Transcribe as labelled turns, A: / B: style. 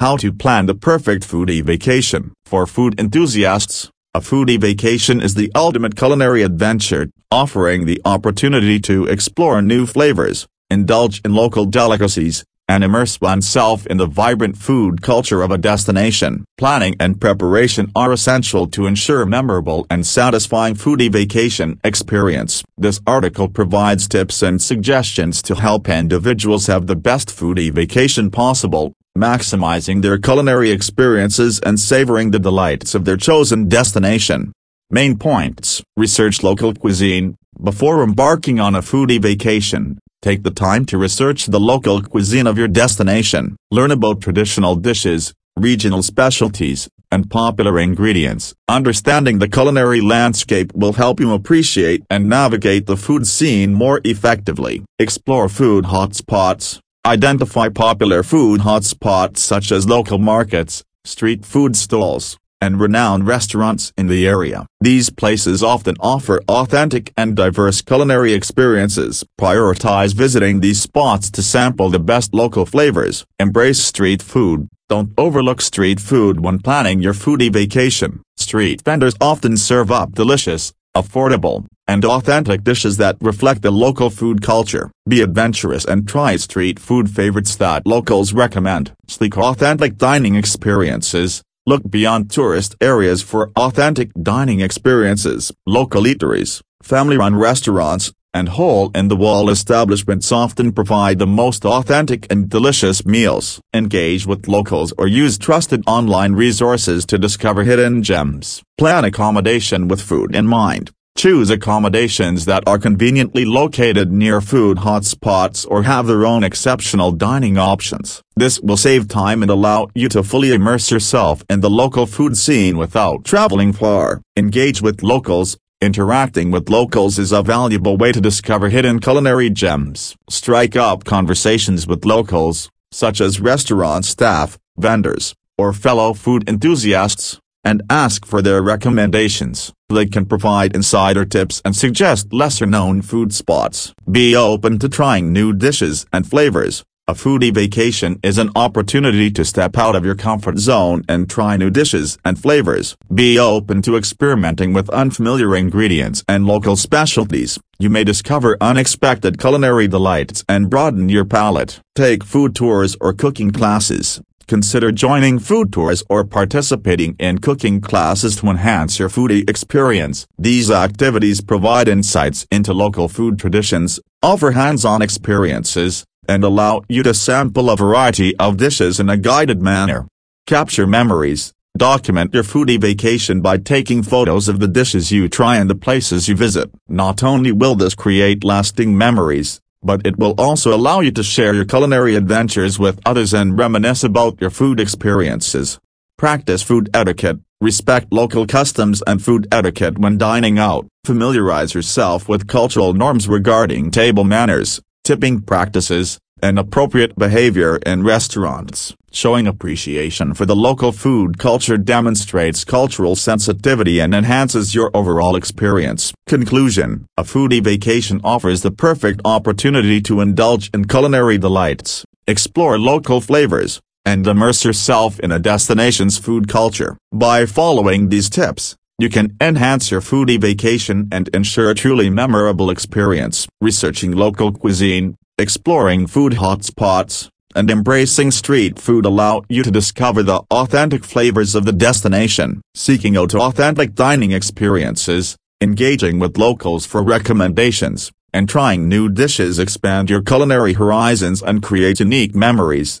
A: How to plan the perfect foodie vacation. For food enthusiasts, a foodie vacation is the ultimate culinary adventure, offering the opportunity to explore new flavors, indulge in local delicacies, and immerse oneself in the vibrant food culture of a destination. Planning and preparation are essential to ensure memorable and satisfying foodie vacation experience. This article provides tips and suggestions to help individuals have the best foodie vacation possible maximizing their culinary experiences and savoring the delights of their chosen destination. Main points Research local cuisine. Before embarking on a foodie vacation, take the time to research the local cuisine of your destination. Learn about traditional dishes, regional specialties, and popular ingredients. Understanding the culinary landscape will help you appreciate and navigate the food scene more effectively. Explore food hotspots. Identify popular food hotspots such as local markets, street food stalls, and renowned restaurants in the area. These places often offer authentic and diverse culinary experiences. Prioritize visiting these spots to sample the best local flavors. Embrace street food. Don't overlook street food when planning your foodie vacation. Street vendors often serve up delicious, affordable, and authentic dishes that reflect the local food culture. Be adventurous and try street food favorites that locals recommend. Sleek authentic dining experiences. Look beyond tourist areas for authentic dining experiences. Local eateries, family-run restaurants, and hole-in-the-wall establishments often provide the most authentic and delicious meals. Engage with locals or use trusted online resources to discover hidden gems. Plan accommodation with food in mind. Choose accommodations that are conveniently located near food hotspots or have their own exceptional dining options. This will save time and allow you to fully immerse yourself in the local food scene without traveling far. Engage with locals. Interacting with locals is a valuable way to discover hidden culinary gems. Strike up conversations with locals, such as restaurant staff, vendors, or fellow food enthusiasts and ask for their recommendations. They can provide insider tips and suggest lesser-known food spots. Be open to trying new dishes and flavors. A foodie vacation is an opportunity to step out of your comfort zone and try new dishes and flavors. Be open to experimenting with unfamiliar ingredients and local specialties. You may discover unexpected culinary delights and broaden your palate. Take food tours or cooking classes. Consider joining food tours or participating in cooking classes to enhance your foodie experience. These activities provide insights into local food traditions, offer hands-on experiences, and allow you to sample a variety of dishes in a guided manner. Capture memories. Document your foodie vacation by taking photos of the dishes you try and the places you visit. Not only will this create lasting memories, but it will also allow you to share your culinary adventures with others and reminisce about your food experiences. Practice food etiquette, respect local customs and food etiquette when dining out. Familiarize yourself with cultural norms regarding table manners, tipping practices, and appropriate behavior in restaurants. Showing appreciation for the local food culture demonstrates cultural sensitivity and enhances your overall experience. Conclusion A foodie vacation offers the perfect opportunity to indulge in culinary delights, explore local flavors, and immerse yourself in a destination's food culture. By following these tips, you can enhance your foodie vacation and ensure a truly memorable experience. Researching local cuisine, exploring food hotspots, and embracing street food allow you to discover the authentic flavors of the destination. Seeking out authentic dining experiences, engaging with locals for recommendations, and trying new dishes expand your culinary horizons and create unique memories.